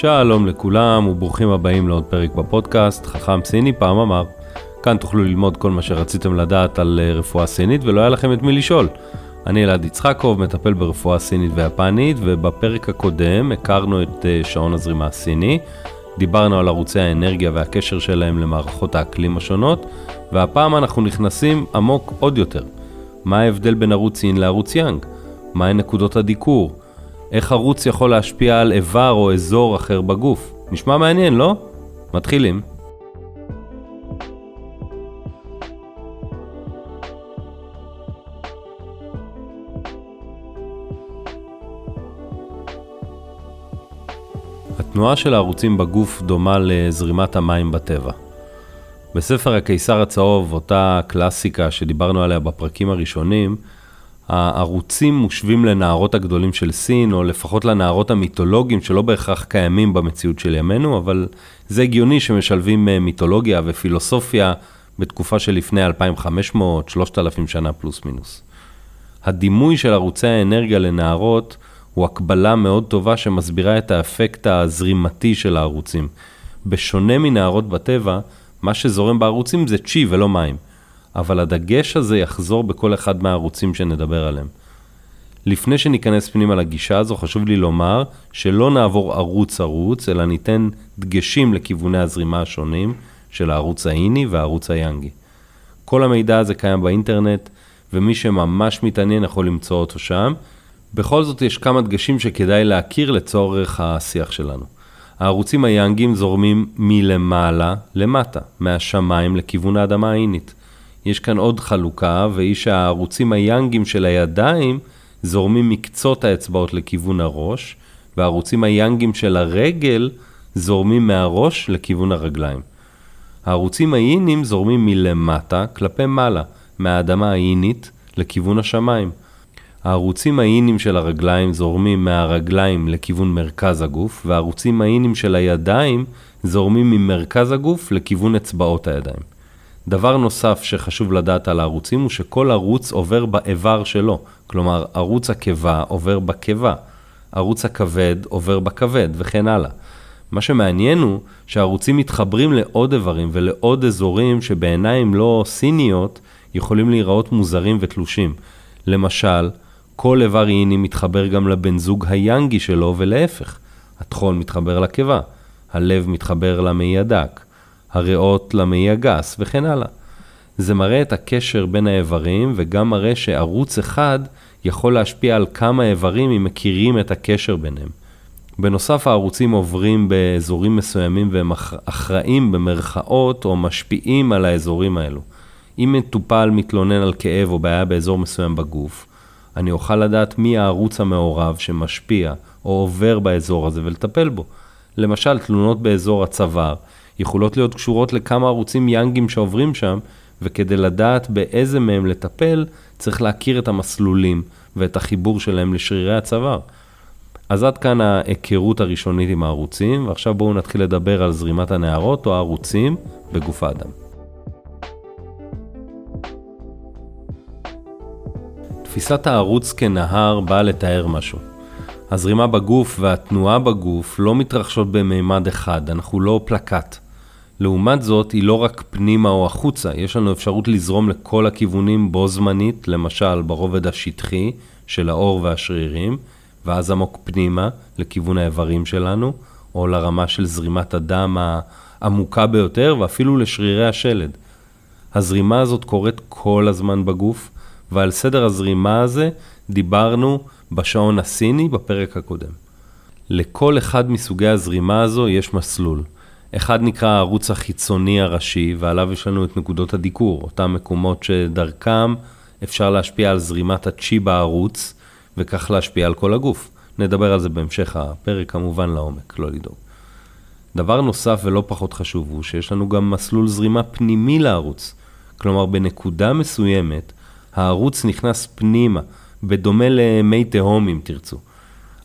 שלום לכולם וברוכים הבאים לעוד פרק בפודקאסט, חכם סיני פעם אמר. כאן תוכלו ללמוד כל מה שרציתם לדעת על אה, רפואה סינית ולא היה לכם את מי לשאול. אני אלעד יצחקוב, מטפל ברפואה סינית ויפנית, ובפרק הקודם הכרנו את אה, שעון הזרימה הסיני, דיברנו על ערוצי האנרגיה והקשר שלהם למערכות האקלים השונות, והפעם אנחנו נכנסים עמוק עוד יותר. מה ההבדל בין ערוץ סין לערוץ יאנג? מהן נקודות הדיקור? איך ערוץ יכול להשפיע על איבר או אזור אחר בגוף? נשמע מעניין, לא? מתחילים. התנועה של הערוצים בגוף דומה לזרימת המים בטבע. בספר הקיסר הצהוב, אותה קלאסיקה שדיברנו עליה בפרקים הראשונים, הערוצים מושווים לנערות הגדולים של סין, או לפחות לנערות המיתולוגיים שלא בהכרח קיימים במציאות של ימינו, אבל זה הגיוני שמשלבים אה, מיתולוגיה ופילוסופיה בתקופה שלפני 2,500-3,000 שנה פלוס מינוס. הדימוי של ערוצי האנרגיה לנערות הוא הקבלה מאוד טובה שמסבירה את האפקט הזרימתי של הערוצים. בשונה מנערות בטבע, מה שזורם בערוצים זה צ'י ולא מים. אבל הדגש הזה יחזור בכל אחד מהערוצים שנדבר עליהם. לפני שניכנס פנימה לגישה הזו, חשוב לי לומר שלא נעבור ערוץ-ערוץ, אלא ניתן דגשים לכיווני הזרימה השונים של הערוץ האיני והערוץ היאנגי. כל המידע הזה קיים באינטרנט, ומי שממש מתעניין יכול למצוא אותו שם. בכל זאת יש כמה דגשים שכדאי להכיר לצורך השיח שלנו. הערוצים היאנגים זורמים מלמעלה למטה, מהשמיים לכיוון האדמה האינית. יש כאן עוד חלוקה, והיא שהערוצים היאנגים של הידיים זורמים מקצות האצבעות לכיוון הראש, והערוצים היאנגים של הרגל זורמים מהראש לכיוון הרגליים. הערוצים האינים זורמים מלמטה כלפי מעלה, מהאדמה האינית לכיוון השמיים. הערוצים האינים של הרגליים זורמים מהרגליים לכיוון מרכז הגוף, והערוצים האינים של הידיים זורמים ממרכז הגוף לכיוון אצבעות הידיים. דבר נוסף שחשוב לדעת על הערוצים הוא שכל ערוץ עובר באיבר שלו, כלומר ערוץ הקיבה עובר בקיבה, ערוץ הכבד עובר בכבד וכן הלאה. מה שמעניין הוא שהערוצים מתחברים לעוד איברים ולעוד אזורים שבעיניים לא סיניות יכולים להיראות מוזרים ותלושים. למשל, כל איבר איני מתחבר גם לבן זוג היאנגי שלו ולהפך. הטחול מתחבר לקיבה, הלב מתחבר למעי הדק. הריאות למעי הגס וכן הלאה. זה מראה את הקשר בין האיברים וגם מראה שערוץ אחד יכול להשפיע על כמה איברים אם מכירים את הקשר ביניהם. בנוסף הערוצים עוברים באזורים מסוימים והם אחראים במרכאות או משפיעים על האזורים האלו. אם מטופל מתלונן על כאב או בעיה באזור מסוים בגוף, אני אוכל לדעת מי הערוץ המעורב שמשפיע או עובר באזור הזה ולטפל בו. למשל, תלונות באזור הצוואר יכולות להיות קשורות לכמה ערוצים יאנגים שעוברים שם, וכדי לדעת באיזה מהם לטפל, צריך להכיר את המסלולים ואת החיבור שלהם לשרירי הצוואר. אז עד כאן ההיכרות הראשונית עם הערוצים, ועכשיו בואו נתחיל לדבר על זרימת הנערות או הערוצים בגוף האדם. תפיסת הערוץ כנהר באה לתאר משהו. הזרימה בגוף והתנועה בגוף לא מתרחשות במימד אחד, אנחנו לא פלקט. לעומת זאת, היא לא רק פנימה או החוצה, יש לנו אפשרות לזרום לכל הכיוונים בו זמנית, למשל ברובד השטחי של האור והשרירים, ואז עמוק פנימה לכיוון האיברים שלנו, או לרמה של זרימת הדם העמוקה ביותר, ואפילו לשרירי השלד. הזרימה הזאת קורית כל הזמן בגוף, ועל סדר הזרימה הזה דיברנו בשעון הסיני בפרק הקודם. לכל אחד מסוגי הזרימה הזו יש מסלול. אחד נקרא הערוץ החיצוני הראשי, ועליו יש לנו את נקודות הדיקור, אותם מקומות שדרכם אפשר להשפיע על זרימת הצ'י בערוץ, וכך להשפיע על כל הגוף. נדבר על זה בהמשך הפרק כמובן לעומק, לא לדאוג. דבר נוסף ולא פחות חשוב הוא שיש לנו גם מסלול זרימה פנימי לערוץ. כלומר, בנקודה מסוימת, הערוץ נכנס פנימה, בדומה למי תהום אם תרצו.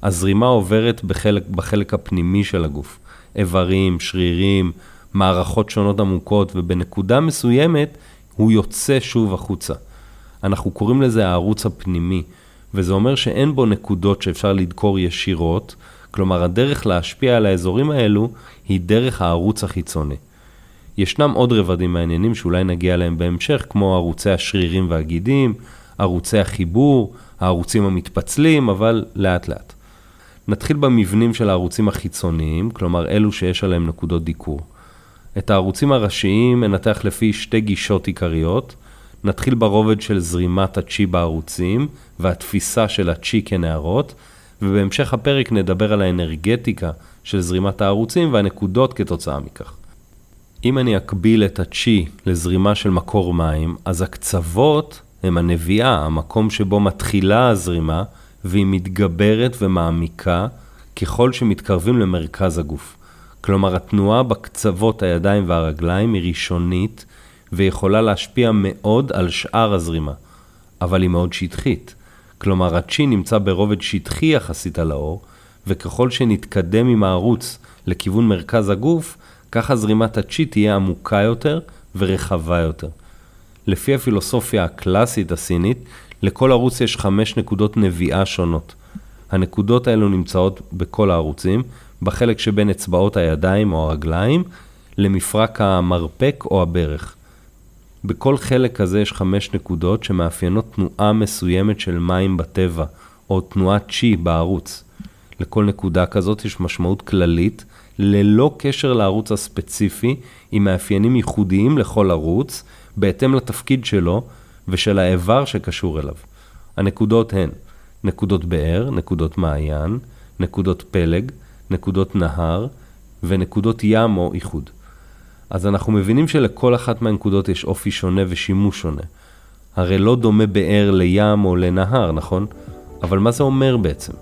הזרימה עוברת בחלק, בחלק הפנימי של הגוף. איברים, שרירים, מערכות שונות עמוקות, ובנקודה מסוימת הוא יוצא שוב החוצה. אנחנו קוראים לזה הערוץ הפנימי, וזה אומר שאין בו נקודות שאפשר לדקור ישירות, כלומר, הדרך להשפיע על האזורים האלו היא דרך הערוץ החיצוני. ישנם עוד רבדים מעניינים שאולי נגיע אליהם בהמשך, כמו ערוצי השרירים והגידים, ערוצי החיבור, הערוצים המתפצלים, אבל לאט לאט. נתחיל במבנים של הערוצים החיצוניים, כלומר אלו שיש עליהם נקודות דיקור. את הערוצים הראשיים ננתח לפי שתי גישות עיקריות. נתחיל ברובד של זרימת הצ'י בערוצים והתפיסה של הצ'י כנערות, ובהמשך הפרק נדבר על האנרגטיקה של זרימת הערוצים והנקודות כתוצאה מכך. אם אני אקביל את הצ'י לזרימה של מקור מים, אז הקצוות הם הנביאה, המקום שבו מתחילה הזרימה, והיא מתגברת ומעמיקה ככל שמתקרבים למרכז הגוף. כלומר, התנועה בקצוות הידיים והרגליים היא ראשונית ויכולה להשפיע מאוד על שאר הזרימה, אבל היא מאוד שטחית. כלומר, הצ'י נמצא ברובד שטחי יחסית על האור, וככל שנתקדם עם הערוץ לכיוון מרכז הגוף, ככה זרימת הצ'י תהיה עמוקה יותר ורחבה יותר. לפי הפילוסופיה הקלאסית הסינית, לכל ערוץ יש חמש נקודות נביאה שונות. הנקודות האלו נמצאות בכל הערוצים, בחלק שבין אצבעות הידיים או הרגליים למפרק המרפק או הברך. בכל חלק כזה יש חמש נקודות שמאפיינות תנועה מסוימת של מים בטבע, או תנועת צ'י בערוץ. לכל נקודה כזאת יש משמעות כללית, ללא קשר לערוץ הספציפי, עם מאפיינים ייחודיים לכל ערוץ, בהתאם לתפקיד שלו ושל האיבר שקשור אליו. הנקודות הן נקודות באר, נקודות מעיין, נקודות פלג, נקודות נהר ונקודות ים או איחוד. אז אנחנו מבינים שלכל אחת מהנקודות יש אופי שונה ושימוש שונה. הרי לא דומה באר לים או לנהר, נכון? אבל מה זה אומר בעצם?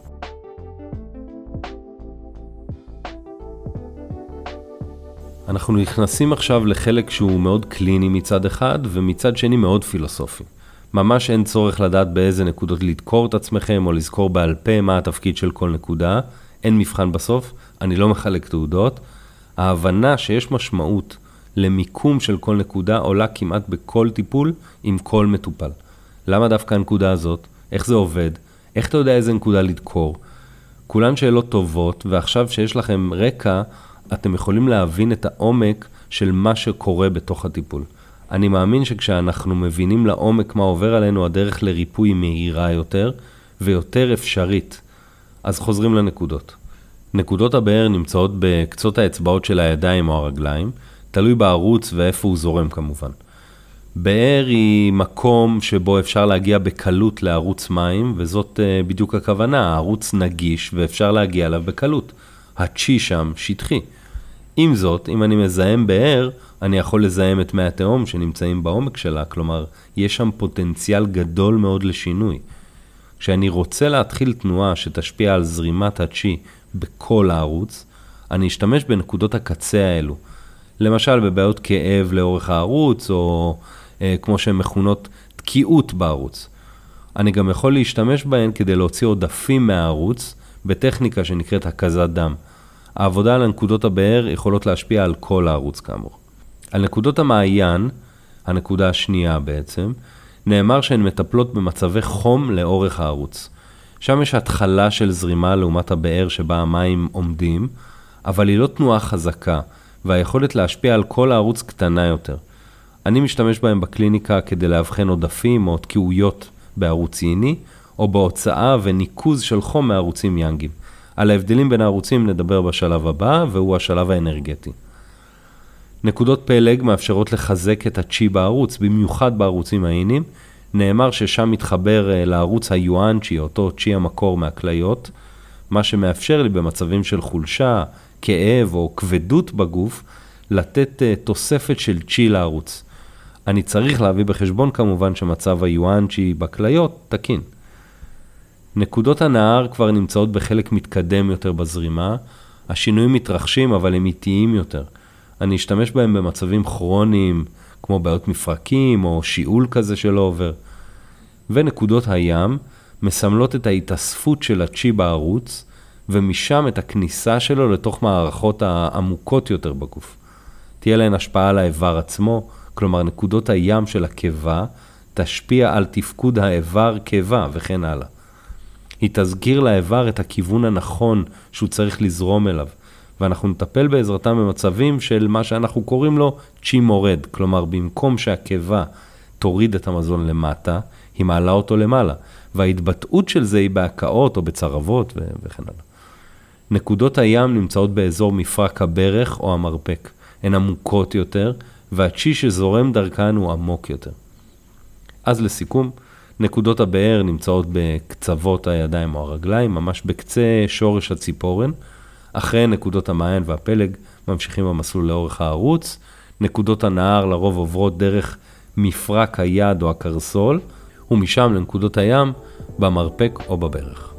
אנחנו נכנסים עכשיו לחלק שהוא מאוד קליני מצד אחד, ומצד שני מאוד פילוסופי. ממש אין צורך לדעת באיזה נקודות לדקור את עצמכם, או לזכור בעל פה מה התפקיד של כל נקודה. אין מבחן בסוף, אני לא מחלק תעודות. ההבנה שיש משמעות למיקום של כל נקודה עולה כמעט בכל טיפול עם כל מטופל. למה דווקא הנקודה הזאת? איך זה עובד? איך אתה יודע איזה נקודה לדקור? כולן שאלות טובות, ועכשיו שיש לכם רקע, אתם יכולים להבין את העומק של מה שקורה בתוך הטיפול. אני מאמין שכשאנחנו מבינים לעומק מה עובר עלינו, הדרך לריפוי מהירה יותר ויותר אפשרית. אז חוזרים לנקודות. נקודות הבאר נמצאות בקצות האצבעות של הידיים או הרגליים, תלוי בערוץ ואיפה הוא זורם כמובן. באר היא מקום שבו אפשר להגיע בקלות לערוץ מים, וזאת uh, בדיוק הכוונה, הערוץ נגיש ואפשר להגיע אליו בקלות. הצ'י שם שטחי. עם זאת, אם אני מזהם באר, אני יכול לזהם את מי התהום שנמצאים בעומק שלה, כלומר, יש שם פוטנציאל גדול מאוד לשינוי. כשאני רוצה להתחיל תנועה שתשפיע על זרימת הצ'י בכל הערוץ, אני אשתמש בנקודות הקצה האלו. למשל בבעיות כאב לאורך הערוץ, או אה, כמו שהן מכונות, תקיעות בערוץ. אני גם יכול להשתמש בהן כדי להוציא עודפים מהערוץ בטכניקה שנקראת הקזת דם. העבודה על הנקודות הבאר יכולות להשפיע על כל הערוץ כאמור. על נקודות המעיין, הנקודה השנייה בעצם, נאמר שהן מטפלות במצבי חום לאורך הערוץ. שם יש התחלה של זרימה לעומת הבאר שבה המים עומדים, אבל היא לא תנועה חזקה, והיכולת להשפיע על כל הערוץ קטנה יותר. אני משתמש בהם בקליניקה כדי לאבחן עודפים או תקיעויות בערוץ ייני, או בהוצאה וניקוז של חום מערוצים יאנגים. על ההבדלים בין הערוצים נדבר בשלב הבא, והוא השלב האנרגטי. נקודות פלג מאפשרות לחזק את הצ'י בערוץ, במיוחד בערוצים האיניים. נאמר ששם מתחבר אה, לערוץ היואנצ'י, אותו צ'י המקור מהכליות, מה שמאפשר לי במצבים של חולשה, כאב או כבדות בגוף, לתת uh, תוספת של צ'י לערוץ. אני צריך להביא בחשבון כמובן שמצב היואנצ'י בכליות תקין. נקודות הנהר כבר נמצאות בחלק מתקדם יותר בזרימה, השינויים מתרחשים אבל הם איטיים יותר. אני אשתמש בהם במצבים כרוניים, כמו בעיות מפרקים או שיעול כזה שלא עובר. ונקודות הים מסמלות את ההתאספות של הצ'י בערוץ, ומשם את הכניסה שלו לתוך מערכות העמוקות יותר בגוף. תהיה להן השפעה על האיבר עצמו, כלומר נקודות הים של הקיבה תשפיע על תפקוד האיבר קיבה וכן הלאה. היא תזכיר לאיבר את הכיוון הנכון שהוא צריך לזרום אליו. ואנחנו נטפל בעזרתם במצבים של מה שאנחנו קוראים לו צ'י מורד, כלומר במקום שהקיבה תוריד את המזון למטה, היא מעלה אותו למעלה, וההתבטאות של זה היא בהקאות או בצרבות ו- וכן הלאה. נקודות הים נמצאות באזור מפרק הברך או המרפק. הן עמוקות יותר, והצ'י שזורם דרכן הוא עמוק יותר. אז לסיכום, נקודות הבאר נמצאות בקצוות הידיים או הרגליים, ממש בקצה שורש הציפורן. אחרי נקודות המעיין והפלג ממשיכים במסלול לאורך הערוץ. נקודות הנהר לרוב עוברות דרך מפרק היד או הקרסול, ומשם לנקודות הים במרפק או בברך.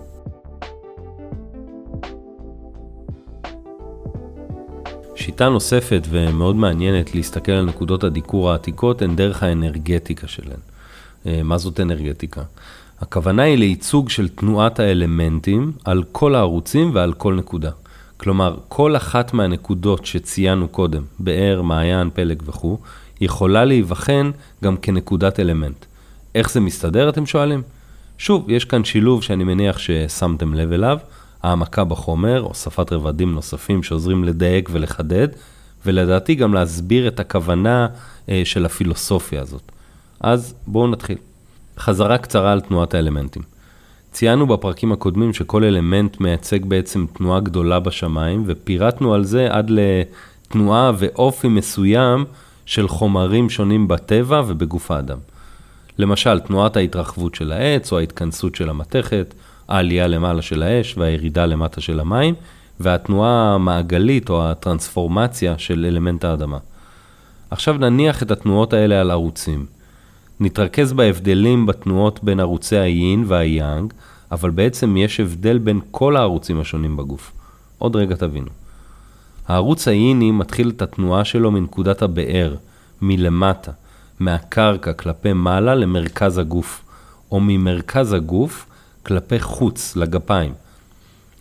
שיטה נוספת ומאוד מעניינת להסתכל על נקודות הדיקור העתיקות הן דרך האנרגטיקה שלהן. אה, מה זאת אנרגטיקה? הכוונה היא לייצוג של תנועת האלמנטים על כל הערוצים ועל כל נקודה. כלומר, כל אחת מהנקודות שציינו קודם, באר, מעיין, פלג וכו', יכולה להיבחן גם כנקודת אלמנט. איך זה מסתדר, אתם שואלים? שוב, יש כאן שילוב שאני מניח ששמתם לב אליו, העמקה בחומר, הוספת רבדים נוספים שעוזרים לדייק ולחדד, ולדעתי גם להסביר את הכוונה אה, של הפילוסופיה הזאת. אז בואו נתחיל. חזרה קצרה על תנועת האלמנטים. ציינו בפרקים הקודמים שכל אלמנט מייצג בעצם תנועה גדולה בשמיים, ופירטנו על זה עד לתנועה ואופי מסוים של חומרים שונים בטבע ובגוף האדם. למשל, תנועת ההתרחבות של העץ או ההתכנסות של המתכת, העלייה למעלה של האש והירידה למטה של המים, והתנועה המעגלית או הטרנספורמציה של אלמנט האדמה. עכשיו נניח את התנועות האלה על ערוצים. נתרכז בהבדלים בתנועות בין ערוצי היין והיאנג, אבל בעצם יש הבדל בין כל הערוצים השונים בגוף. עוד רגע תבינו. הערוץ הייני מתחיל את התנועה שלו מנקודת הבאר, מלמטה, מהקרקע כלפי מעלה למרכז הגוף, או ממרכז הגוף כלפי חוץ, לגפיים.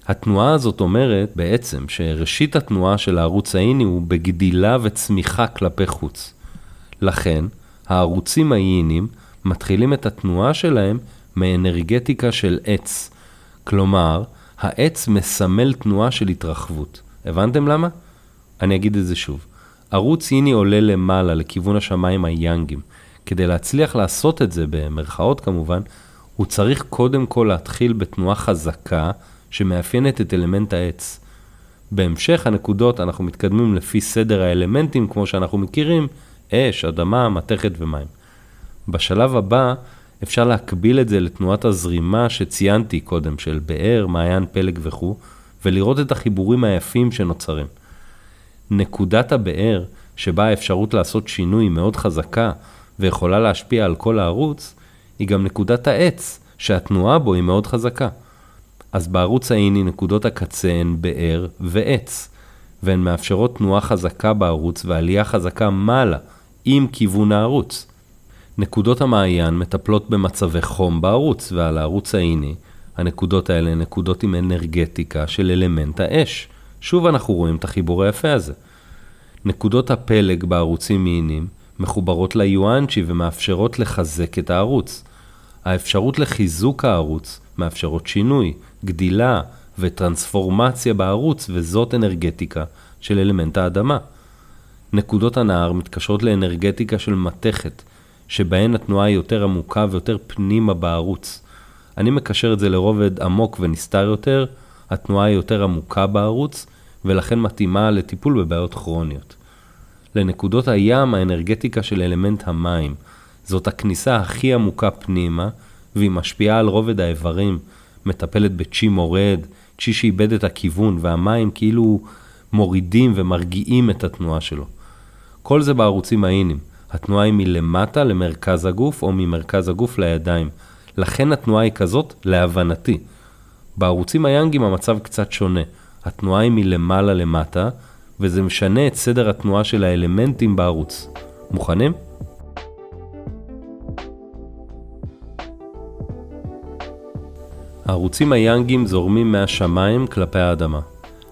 התנועה הזאת אומרת בעצם שראשית התנועה של הערוץ הייני הוא בגדילה וצמיחה כלפי חוץ. לכן, הערוצים היינים מתחילים את התנועה שלהם מאנרגטיקה של עץ. כלומר, העץ מסמל תנועה של התרחבות. הבנתם למה? אני אגיד את זה שוב. ערוץ ייני עולה למעלה, לכיוון השמיים היאנגים. כדי להצליח לעשות את זה, במרכאות כמובן, הוא צריך קודם כל להתחיל בתנועה חזקה שמאפיינת את אלמנט העץ. בהמשך הנקודות אנחנו מתקדמים לפי סדר האלמנטים כמו שאנחנו מכירים, אש, אדמה, מתכת ומים. בשלב הבא אפשר להקביל את זה לתנועת הזרימה שציינתי קודם, של באר, מעיין, פלג וכו', ולראות את החיבורים היפים שנוצרים. נקודת הבאר, שבה האפשרות לעשות שינוי מאוד חזקה ויכולה להשפיע על כל הערוץ, היא גם נקודת העץ, שהתנועה בו היא מאוד חזקה. אז בערוץ האיני נקודות הקצה הן באר ועץ, והן מאפשרות תנועה חזקה בערוץ ועלייה חזקה מעלה, עם כיוון הערוץ. נקודות המעיין מטפלות במצבי חום בערוץ, ועל הערוץ האיני, הנקודות האלה הן נקודות עם אנרגטיקה של אלמנט האש. שוב אנחנו רואים את החיבור היפה הזה. נקודות הפלג בערוצים מינים מחוברות ליואנצ'י ומאפשרות לחזק את הערוץ. האפשרות לחיזוק הערוץ מאפשרות שינוי, גדילה וטרנספורמציה בערוץ, וזאת אנרגטיקה של אלמנט האדמה. נקודות הנהר מתקשרות לאנרגטיקה של מתכת, שבהן התנועה היא יותר עמוקה ויותר פנימה בערוץ. אני מקשר את זה לרובד עמוק ונסתר יותר, התנועה היא יותר עמוקה בערוץ, ולכן מתאימה לטיפול בבעיות כרוניות. לנקודות הים האנרגטיקה של אלמנט המים. זאת הכניסה הכי עמוקה פנימה, והיא משפיעה על רובד האיברים, מטפלת בצ'י מורד, צ'י שאיבד את הכיוון, והמים כאילו מורידים ומרגיעים את התנועה שלו. כל זה בערוצים האינים. התנועה היא מלמטה למרכז הגוף, או ממרכז הגוף לידיים. לכן התנועה היא כזאת, להבנתי. בערוצים היאנגים המצב קצת שונה. התנועה היא מלמעלה למטה, וזה משנה את סדר התנועה של האלמנטים בערוץ. מוכנים? הערוצים היאנגים זורמים מהשמיים כלפי האדמה,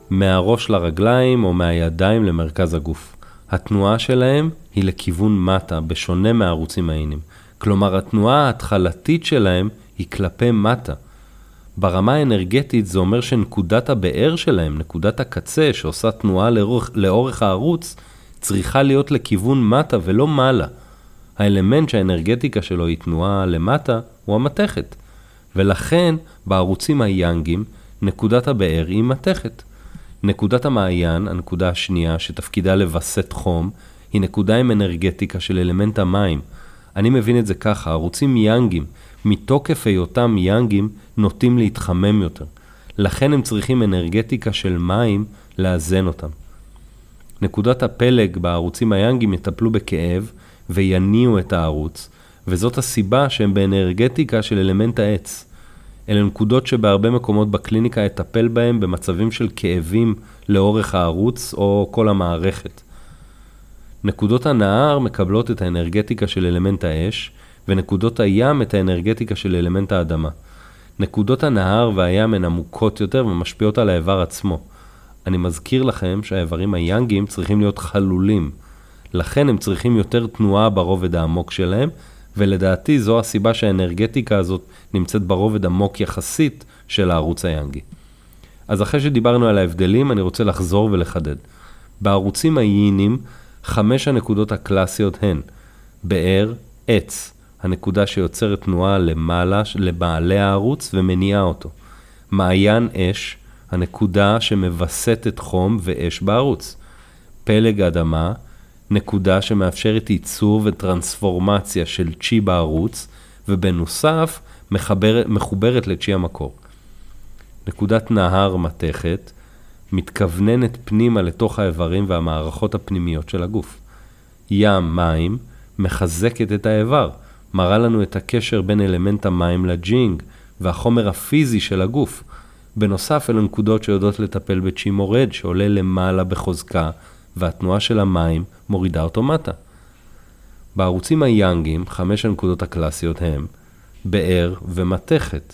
מהראש לרגליים או מהידיים למרכז הגוף. התנועה שלהם היא לכיוון מטה, בשונה מהערוצים האינים. כלומר, התנועה ההתחלתית שלהם היא כלפי מטה. ברמה האנרגטית זה אומר שנקודת הבאר שלהם, נקודת הקצה שעושה תנועה לאורך, לאורך הערוץ, צריכה להיות לכיוון מטה ולא מעלה. האלמנט שהאנרגטיקה שלו היא תנועה למטה הוא המתכת. ולכן בערוצים היאנגים, נקודת הבאר היא מתכת. נקודת המעיין, הנקודה השנייה, שתפקידה לווסת חום, היא נקודה עם אנרגטיקה של אלמנט המים. אני מבין את זה ככה, ערוצים יאנגים, מתוקף היותם יאנגים, נוטים להתחמם יותר. לכן הם צריכים אנרגטיקה של מים לאזן אותם. נקודת הפלג בערוצים היאנגים יטפלו בכאב ויניעו את הערוץ, וזאת הסיבה שהם באנרגטיקה של אלמנט העץ. אלה נקודות שבהרבה מקומות בקליניקה אטפל בהם במצבים של כאבים לאורך הערוץ או כל המערכת. נקודות הנהר מקבלות את האנרגטיקה של אלמנט האש, ונקודות הים את האנרגטיקה של אלמנט האדמה. נקודות הנהר והים הן עמוקות יותר ומשפיעות על האיבר עצמו. אני מזכיר לכם שהאיברים היאנגים צריכים להיות חלולים. לכן הם צריכים יותר תנועה ברובד העמוק שלהם, ולדעתי זו הסיבה שהאנרגטיקה הזאת נמצאת ברובד עמוק יחסית של הערוץ היאנגי. אז אחרי שדיברנו על ההבדלים, אני רוצה לחזור ולחדד. בערוצים היינים, חמש הנקודות הקלאסיות הן באר, עץ, הנקודה שיוצרת תנועה למעלה, לבעלי הערוץ ומניעה אותו. מעיין אש, הנקודה שמווסתת חום ואש בערוץ. פלג אדמה, נקודה שמאפשרת ייצור וטרנספורמציה של צ'י בערוץ, ובנוסף מחבר, מחוברת לצ'י המקור. נקודת נהר מתכת מתכווננת פנימה לתוך האיברים והמערכות הפנימיות של הגוף. ים מים מחזקת את האיבר, מראה לנו את הקשר בין אלמנט המים לג'ינג והחומר הפיזי של הגוף. בנוסף אלה נקודות שיודעות לטפל בצ'י מורד שעולה למעלה בחוזקה והתנועה של המים מורידה אותו מטה. בערוצים היאנגיים, חמש הנקודות הקלאסיות הם באר ומתכת.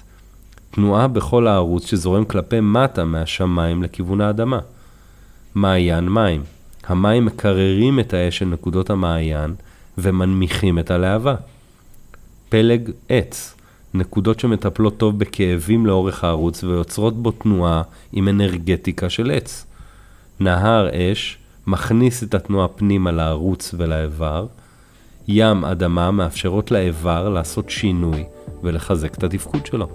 תנועה בכל הערוץ שזורם כלפי מטה מהשמיים לכיוון האדמה. מעיין מים. המים מקררים את האש של נקודות המעיין ומנמיכים את הלהבה. פלג עץ. נקודות שמטפלות טוב בכאבים לאורך הערוץ ויוצרות בו תנועה עם אנרגטיקה של עץ. נהר אש מכניס את התנועה פנימה לערוץ ולאיבר. ים אדמה מאפשרות לאיבר לעשות שינוי ולחזק את התפקוד שלו.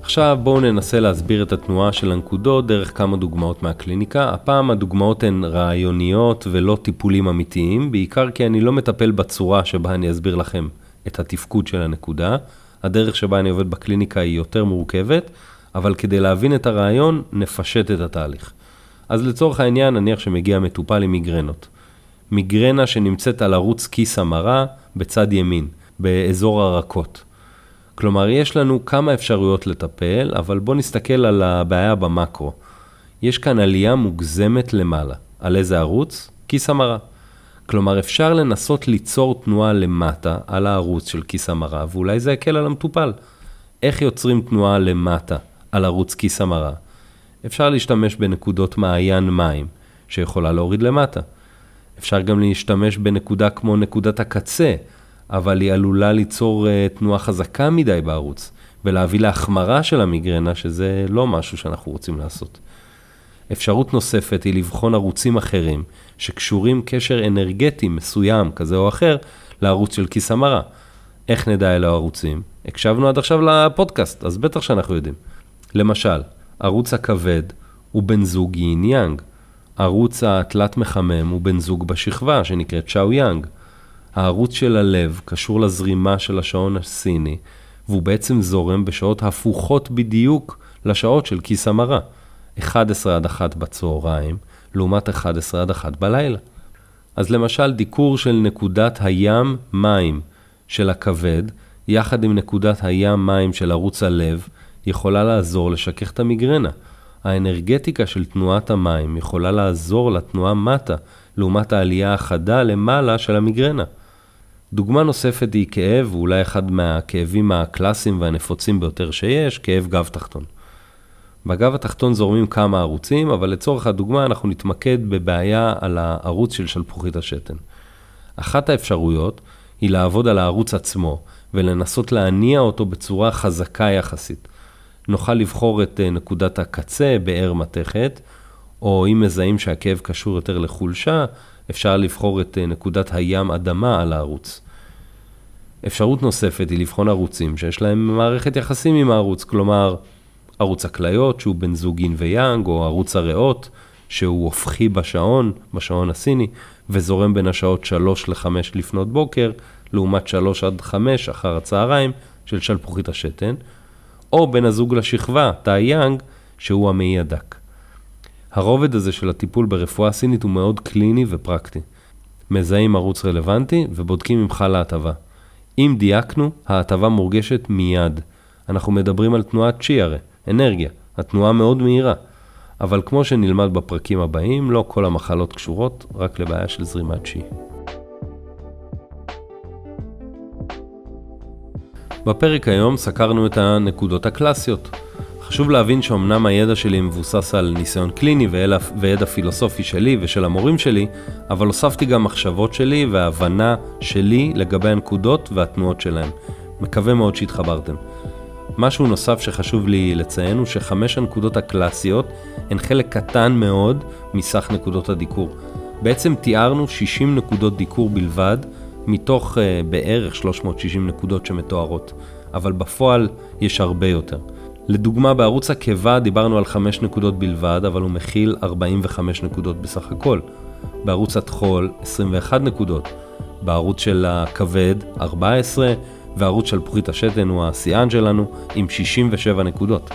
עכשיו בואו ננסה להסביר את התנועה של הנקודות דרך כמה דוגמאות מהקליניקה. הפעם הדוגמאות הן רעיוניות ולא טיפולים אמיתיים, בעיקר כי אני לא מטפל בצורה שבה אני אסביר לכם את התפקוד של הנקודה. הדרך שבה אני עובד בקליניקה היא יותר מורכבת, אבל כדי להבין את הרעיון, נפשט את התהליך. אז לצורך העניין, נניח שמגיע מטופל עם מיגרנות. מיגרנה שנמצאת על ערוץ כיס המרה בצד ימין, באזור הרכות. כלומר, יש לנו כמה אפשרויות לטפל, אבל בואו נסתכל על הבעיה במקרו. יש כאן עלייה מוגזמת למעלה. על איזה ערוץ? כיס המרה. כלומר, אפשר לנסות ליצור תנועה למטה על הערוץ של כיס המרה, ואולי זה יקל על המטופל. איך יוצרים תנועה למטה על ערוץ כיס המרה? אפשר להשתמש בנקודות מעיין מים, שיכולה להוריד למטה. אפשר גם להשתמש בנקודה כמו נקודת הקצה, אבל היא עלולה ליצור uh, תנועה חזקה מדי בערוץ, ולהביא להחמרה של המיגרנה, שזה לא משהו שאנחנו רוצים לעשות. אפשרות נוספת היא לבחון ערוצים אחרים, שקשורים קשר אנרגטי מסוים, כזה או אחר, לערוץ של כיס המרה. איך נדע אלה הערוצים? הקשבנו עד עכשיו לפודקאסט, אז בטח שאנחנו יודעים. למשל, ערוץ הכבד הוא בן זוג יין יאנג. ערוץ התלת מחמם הוא בן זוג בשכבה, שנקראת צ'או יאנג. הערוץ של הלב קשור לזרימה של השעון הסיני, והוא בעצם זורם בשעות הפוכות בדיוק לשעות של כיס המרה. 11 עד 1 בצהריים, לעומת 11 עד 1 בלילה. אז למשל דיקור של נקודת הים מים של הכבד, יחד עם נקודת הים מים של ערוץ הלב, יכולה לעזור לשכך את המיגרנה. האנרגטיקה של תנועת המים יכולה לעזור לתנועה מטה, לעומת העלייה החדה למעלה של המיגרנה. דוגמה נוספת היא כאב, ואולי אחד מהכאבים הקלאסיים והנפוצים ביותר שיש, כאב גב תחתון. בגב התחתון זורמים כמה ערוצים, אבל לצורך הדוגמה אנחנו נתמקד בבעיה על הערוץ של שלפוחית השתן. אחת האפשרויות היא לעבוד על הערוץ עצמו, ולנסות להניע אותו בצורה חזקה יחסית. נוכל לבחור את אה, נקודת הקצה, באר מתכת, או אם מזהים שהכאב קשור יותר לחולשה, אפשר לבחור את אה, נקודת הים אדמה על הערוץ. אפשרות נוספת היא לבחון ערוצים שיש להם מערכת יחסים עם הערוץ, כלומר, ערוץ הכליות שהוא בן זוג אין ויאנג, או ערוץ הריאות שהוא הופכי בשעון, בשעון הסיני, וזורם בין השעות 3 ל-5 לפנות בוקר, לעומת 3 עד 5 אחר הצהריים של שלפוחית השתן, או בן הזוג לשכבה, תא יאנג, שהוא המעי הדק. הרובד הזה של הטיפול ברפואה סינית הוא מאוד קליני ופרקטי. מזהים ערוץ רלוונטי ובודקים אם חלה הטבה. אם דייקנו, ההטבה מורגשת מיד. אנחנו מדברים על תנועת צ'י הרי, אנרגיה, התנועה מאוד מהירה. אבל כמו שנלמד בפרקים הבאים, לא כל המחלות קשורות רק לבעיה של זרימת צ'י. בפרק היום סקרנו את הנקודות הקלאסיות. חשוב להבין שאומנם הידע שלי מבוסס על ניסיון קליני וידע פילוסופי שלי ושל המורים שלי, אבל הוספתי גם מחשבות שלי והבנה שלי לגבי הנקודות והתנועות שלהם. מקווה מאוד שהתחברתם. משהו נוסף שחשוב לי לציין הוא שחמש הנקודות הקלאסיות הן חלק קטן מאוד מסך נקודות הדיקור. בעצם תיארנו 60 נקודות דיקור בלבד, מתוך uh, בערך 360 נקודות שמתוארות, אבל בפועל יש הרבה יותר. לדוגמה, בערוץ הקיבה דיברנו על 5 נקודות בלבד, אבל הוא מכיל 45 נקודות בסך הכל. בערוץ הטחול, 21 נקודות. בערוץ של הכבד, 14, וערוץ של פחית השתן הוא השיאן שלנו, עם 67 נקודות.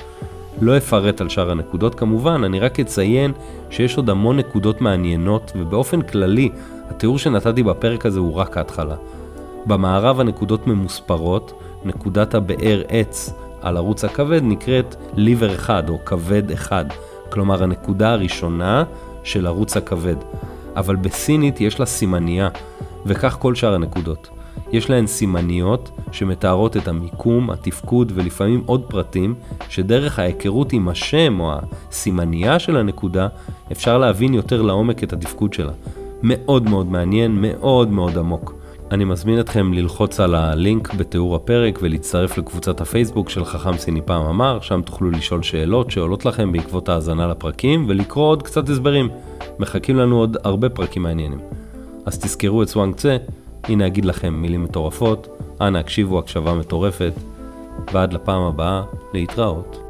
לא אפרט על שאר הנקודות כמובן, אני רק אציין שיש עוד המון נקודות מעניינות, ובאופן כללי, התיאור שנתתי בפרק הזה הוא רק ההתחלה. במערב הנקודות ממוספרות, נקודת הבאר עץ על ערוץ הכבד נקראת ליבר אחד או כבד אחד, כלומר הנקודה הראשונה של ערוץ הכבד. אבל בסינית יש לה סימניה, וכך כל שאר הנקודות. יש להן סימניות שמתארות את המיקום, התפקוד ולפעמים עוד פרטים, שדרך ההיכרות עם השם או הסימנייה של הנקודה, אפשר להבין יותר לעומק את התפקוד שלה. מאוד מאוד מעניין, מאוד מאוד עמוק. אני מזמין אתכם ללחוץ על הלינק בתיאור הפרק ולהצטרף לקבוצת הפייסבוק של חכם סיני פעם אמר, שם תוכלו לשאול שאלות שעולות לכם בעקבות ההאזנה לפרקים ולקרוא עוד קצת הסברים. מחכים לנו עוד הרבה פרקים מעניינים. אז תזכרו את סוואנג צה, הנה אגיד לכם מילים מטורפות, אנא הקשיבו הקשבה מטורפת, ועד לפעם הבאה, להתראות.